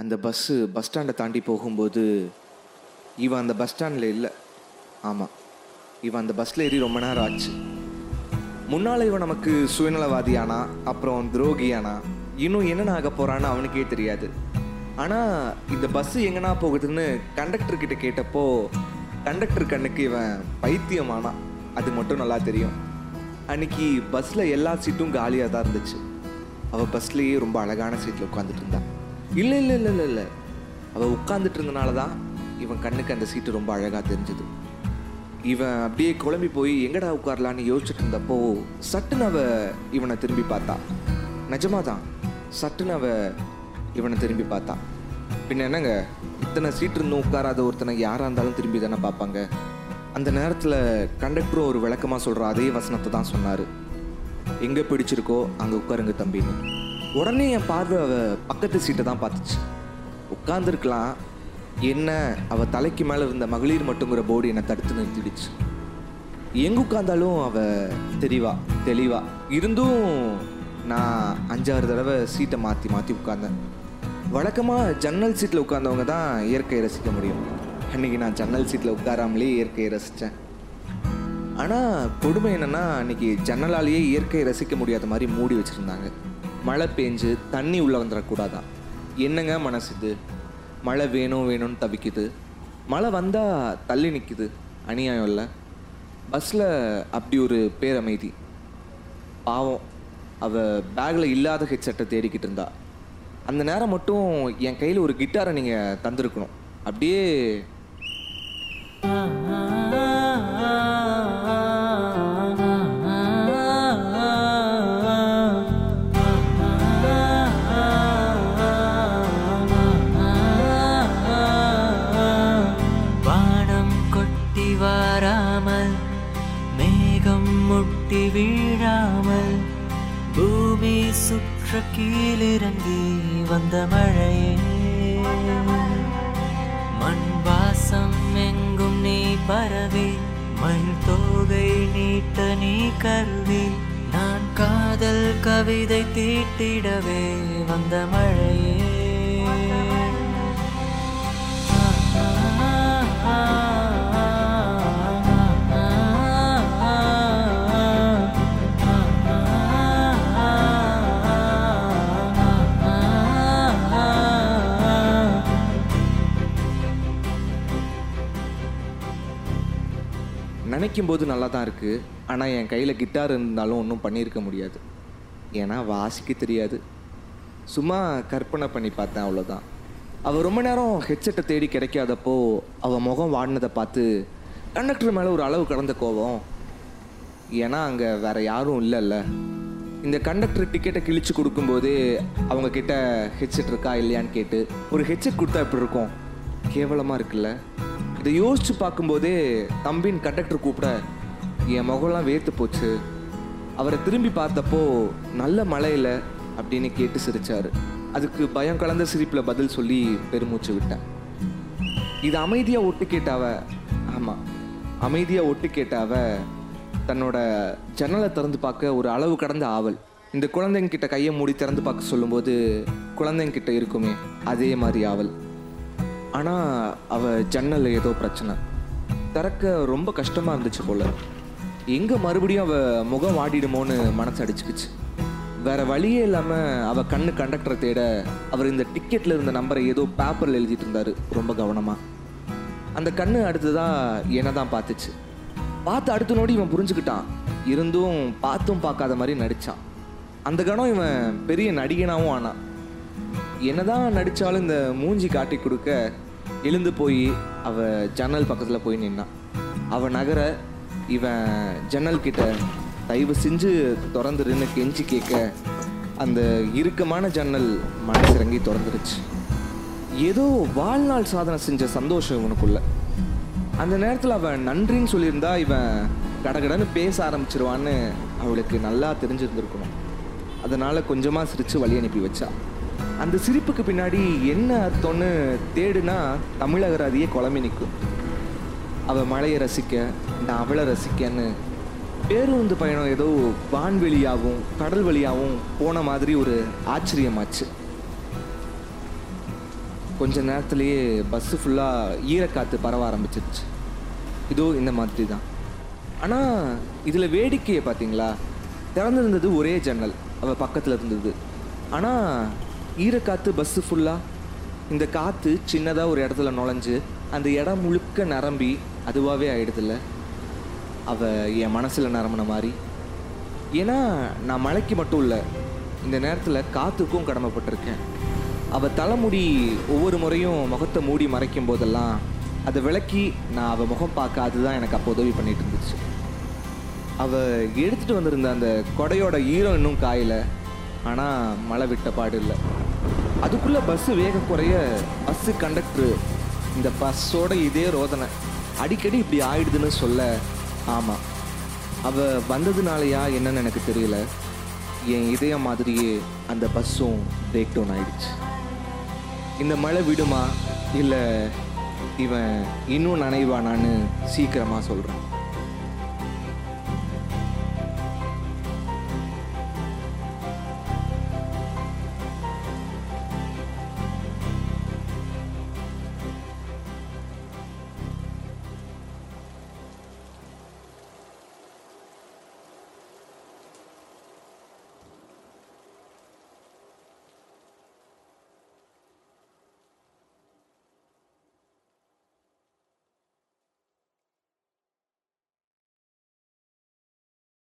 அந்த bus bus ஸ்டாண்டை தாண்டி போகும்போது இவன் அந்த பஸ் ஸ்டாண்டில் இல்லை. ஆமாம் இவன் அந்த பஸ்ஸில் ஏறி ரொம்ப நேரம் ஆச்சு. முன்னால் இவன் நமக்கு சுயநலவாதியானா அப்புறம் துரோகியானா இன்னும் என்னென்ன ஆக போகிறான்னு அவனுக்கே தெரியாது. ஆனால் இந்த பஸ்ஸு எங்கன்னா போகுதுன்னு கண்டக்டர்கிட்ட கேட்டப்போ கண்டக்டர் கண்ணுக்கு இவன் பைத்தியமானா அது மட்டும் நல்லா தெரியும். அன்னைக்கு பஸ்ஸில் எல்லா சீட்டும் காலியாக தான் இருந்துச்சு. அவள் பஸ்லேயே ரொம்ப அழகான சீட்டில் உட்காந்துட்டு இருந்தான் இல்லை இல்லை இல்லை இல்லை இல்லை. அவள் உட்காந்துட்டு இருந்தனால தான் இவன் கண்ணுக்கு அந்த சீட்டு ரொம்ப அழகாக தெரிஞ்சுது. இவன் அப்படியே குழம்பி போய் எங்கடா உட்காரலான்னு யோசிச்சுட்டு இருந்தப்போ சட்டுன்னு அவ இவனை திரும்பி பார்த்தா. நிஜமாக தான் சட்டுன்னு அவ இவனை திரும்பி பார்த்தா. பின்ன என்னங்க இத்தனை சீட் இருந்தும் உட்காராத ஒருத்தனை யாராக இருந்தாலும் திரும்பி தானே பார்ப்பாங்க? அந்த நேரத்தில் கண்டக்டரும் ஒரு விளக்கமாக சொல்கிற அதே வசனத்தை தான் சொன்னார். எங்கே பிடிச்சிருக்கோ அங்கே உட்காருங்க தம்பின்னு. உடனே என் பார்வை அவ பக்கத்து சீட்டை தான் பார்த்துச்சு. உட்காந்துருக்கலாம் என்ன? அவ தலைக்கு மேலே இருந்த மகளிர் மட்டுங்கிற போர்டு என்னை தடுத்து நிறுத்திடுச்சு. எங்கே உட்காந்தாலும் அவ தெளிவா தெளிவா. இருந்தும் நான் அஞ்சாறு தடவை சீட்டை மாற்றி மாற்றி உட்காந்தேன் வழக்கமாக ஜன்னல் சீட்டில் உட்காந்தவங்க தான் இயற்கையை ரசிக்க முடியும். அன்றைக்கி நான் ஜன்னல் சீட்டில் உட்காராமலே இயற்கையை ரசித்தேன் ஆனால் கொடுமை என்னென்னா அன்றைக்கி ஜன்னலாலேயே இயற்கையை ரசிக்க முடியாத மாதிரி மூடி வச்சுருந்தாங்க. மழை பெஞ்சு தண்ணி உள்ளே வந்துடக்கூடாதான் என்னங்க மனசு இது? மழை வேணும் வேணும்னு தவிக்குது. மழை வந்தால் தள்ளி நிற்குது அநியாயம் இல்லை. பஸ்ஸில் அப்படி ஒரு பேரமைதி. பாவம். அவள் பேக்கில் இல்லாத ஹெட்செட்டை தேடிக்கிட்டு இருந்தா. அந்த நேரம் மட்டும் என் கையில் ஒரு கிட்டாரை நீங்கள் தந்திருக்கணும். அப்படியே முட்டி வீழாமல் பூமி சுற்ற கீழிறங்கி வந்த மழையே மண் வாசம் எங்கும் நீ பரவி மண் தோகை நீட்ட நீ கருவி நான் காதல் கவிதை தீட்டிடவே வந்த மழையே நினைக்கும் போது நல்லா தான் இருக்குது ஆனால் என் கையில் கிட்டார் இருந்தாலும் ஒன்றும் பண்ணியிருக்க முடியாது. ஏன்னா வாசிக்க தெரியாது. சும்மா கற்பனை பண்ணி பார்த்தேன் அவ்வளோதான் அவள் ரொம்ப நேரம் ஹெட்செட்டை தேடி கிடைக்காதப்போ அவள் முகம் வாடினதை பார்த்து கண்டக்டர் மேலே ஒரு அளவு கடந்த கோபம். ஏன்னா அங்கே வேறு யாரும் இல்லைல்ல. இந்த கண்டக்டர் டிக்கெட்டை கிழிச்சு கொடுக்கும்போதே அவங்கக்கிட்ட ஹெட்செட் இருக்கா இல்லையான்னு கேட்டு ஒரு ஹெட்செட் கொடுத்தா எப்படி இருக்கும்? கேவலமாக இருக்குல்ல. இதை யோசிச்சு பார்க்கும்போதே தம்பின் கண்டக்டர் கூப்பிட என் முகம்லாம் வேர்த்து போச்சு. அவரை திரும்பி பார்த்தப்போ நல்ல மழையில் அப்படின்னு கேட்டு சிரிச்சார். அதுக்கு பயம் கலந்த சிரிப்பில் பதில் சொல்லி பெருமூச்சு விட்டேன். இது அமைதியாக ஒட்டு கேட்டாவ ஆமாம் அமைதியாக ஒட்டு கேட்டாவ தன்னோட ஜன்னலை திறந்து பார்க்க ஒரு அளவு கடந்த ஆவல். இந்த குழந்தைங்கிட்ட கையை மூடி திறந்து பார்க்க சொல்லும்போது குழந்தைங்கிட்ட இருக்குமே அதே மாதிரி ஆவல். ஆனால் அவள் ஜன்னல் ஏதோ பிரச்சனை. திறக்க ரொம்ப கஷ்டமாக இருந்துச்சு போல. எங்கே மறுபடியும் அவள் முகம் வாடிடுமோன்னு மனசு அடிச்சுக்கிச்சு. வேற வழியே இல்லாமல் அவள் கண்ணு கண்டக்டரை தேட அவர் இந்த டிக்கெட்டில் இருந்த நம்பரை ஏதோ பேப்பரில் எழுதிட்டு இருந்தாரு ரொம்ப கவனமாக அந்த கண்ணு அடுத்ததாக என்ன தான் பார்த்துச்சு. பார்த்து அடுத்த நோடி இவன் புரிஞ்சுக்கிட்டான். இருந்தும் பார்த்தும் பார்க்காத மாதிரி நடித்தான் அந்த கணம் இவன் பெரிய நடிகனாகவும் ஆனான். என்னதான் நடித்தாலும் இந்த மூஞ்சி காட்டி கொடுக்க எழுந்து போய் அவ ஜன்னல் பக்கத்தில் போய் நின்னான் அவன் நகர இவன் ஜன்னல் கிட்ட தயவு செஞ்சு திறந்துருன்னு கெஞ்சி கேட்க அந்த இறுக்கமான ஜன்னல் மனசிறங்கி திறந்துருச்சு. ஏதோ வாழ்நாள் சாதனை செஞ்ச சந்தோஷம் இவனுக்குள்ள அந்த நேரத்தில் அவன் நன்றின்னு சொல்லியிருந்தா இவன் கடகடன்னு பேச ஆரம்பிச்சிருவான்னு அவளுக்கு நல்லா தெரிஞ்சிருந்துருக்கணும். அதனால் கொஞ்சமாக சிரித்து வழி அனுப்பி வச்சா. அந்த சிரிப்புக்கு பின்னாடி என்ன அர்த்தம்னு தேடுனா தமிழகராதியே குழம்பி நிற்கும் அவள் மழையை ரசிக்க நான் அவளை ரசிக்கன்னு. பேருந்து பயணம் ஏதோ வான்வெளியாகவும் கடல் வழியாகவும் போன மாதிரி ஒரு ஆச்சரியமாச்சு. கொஞ்ச நேரத்துலேயே பஸ்ஸு ஃபுல்லாக ஈரக்காற்று பரவ ஆரம்பிச்சிருச்சு. இதோ இந்த மாதிரி தான். ஆனால் இதில் வேடிக்கையை பார்த்தீங்களா? திறந்திருந்தது ஒரே ஜன்னல். அவள் பக்கத்தில் இருந்தது. ஆனால் ஈரக்காற்று பஸ்ஸு ஃபுல்லாக இந்த காற்று சின்னதாக ஒரு இடத்துல நுழைஞ்சு அந்த இடம் முழுக்க நிரம்பி அதுவாகவே ஆயிடுதுல்ல. அவள் என் மனசில் நிரம்பின மாதிரி. ஏன்னா நான் மழைக்கு மட்டும் இல்லை இந்த நேரத்தில் காற்றுக்கும் கடமைப்பட்டிருக்கேன். அவள் தலைமுடி ஒவ்வொரு முறையும் முகத்தை மூடி மறைக்கும் போதெல்லாம் அதை விளக்கி நான் அவள் முகம் பார்க்க அதுதான் எனக்கு அப்போ உதவி பண்ணிட்டு இருந்துச்சு. அவள் எடுத்துகிட்டு வந்திருந்த அந்த கொடையோட ஈரம் இன்னும் காயலை ஆனால் மழை விட்ட பாடு இல்லை. அதுக்குள்ளே பஸ்ஸு வேக குறைய பஸ்ஸு கண்டக்டர் இந்த பஸ்ஸோட இதே ரோதனை. அடிக்கடி இப்படி ஆயிடுதுன்னு சொல்ல ஆமாம் அவள் வந்ததுனாலயா என்னன்னு எனக்கு தெரியல. என் இதய மாதிரியே அந்த பஸ்ஸும் பிரேக் டவுன் ஆயிடுச்சு. இந்த மழை விடுமா? இல்லை இவன் இன்னும் நனைவானான்னு சீக்கிரமாக சொல்கிறான்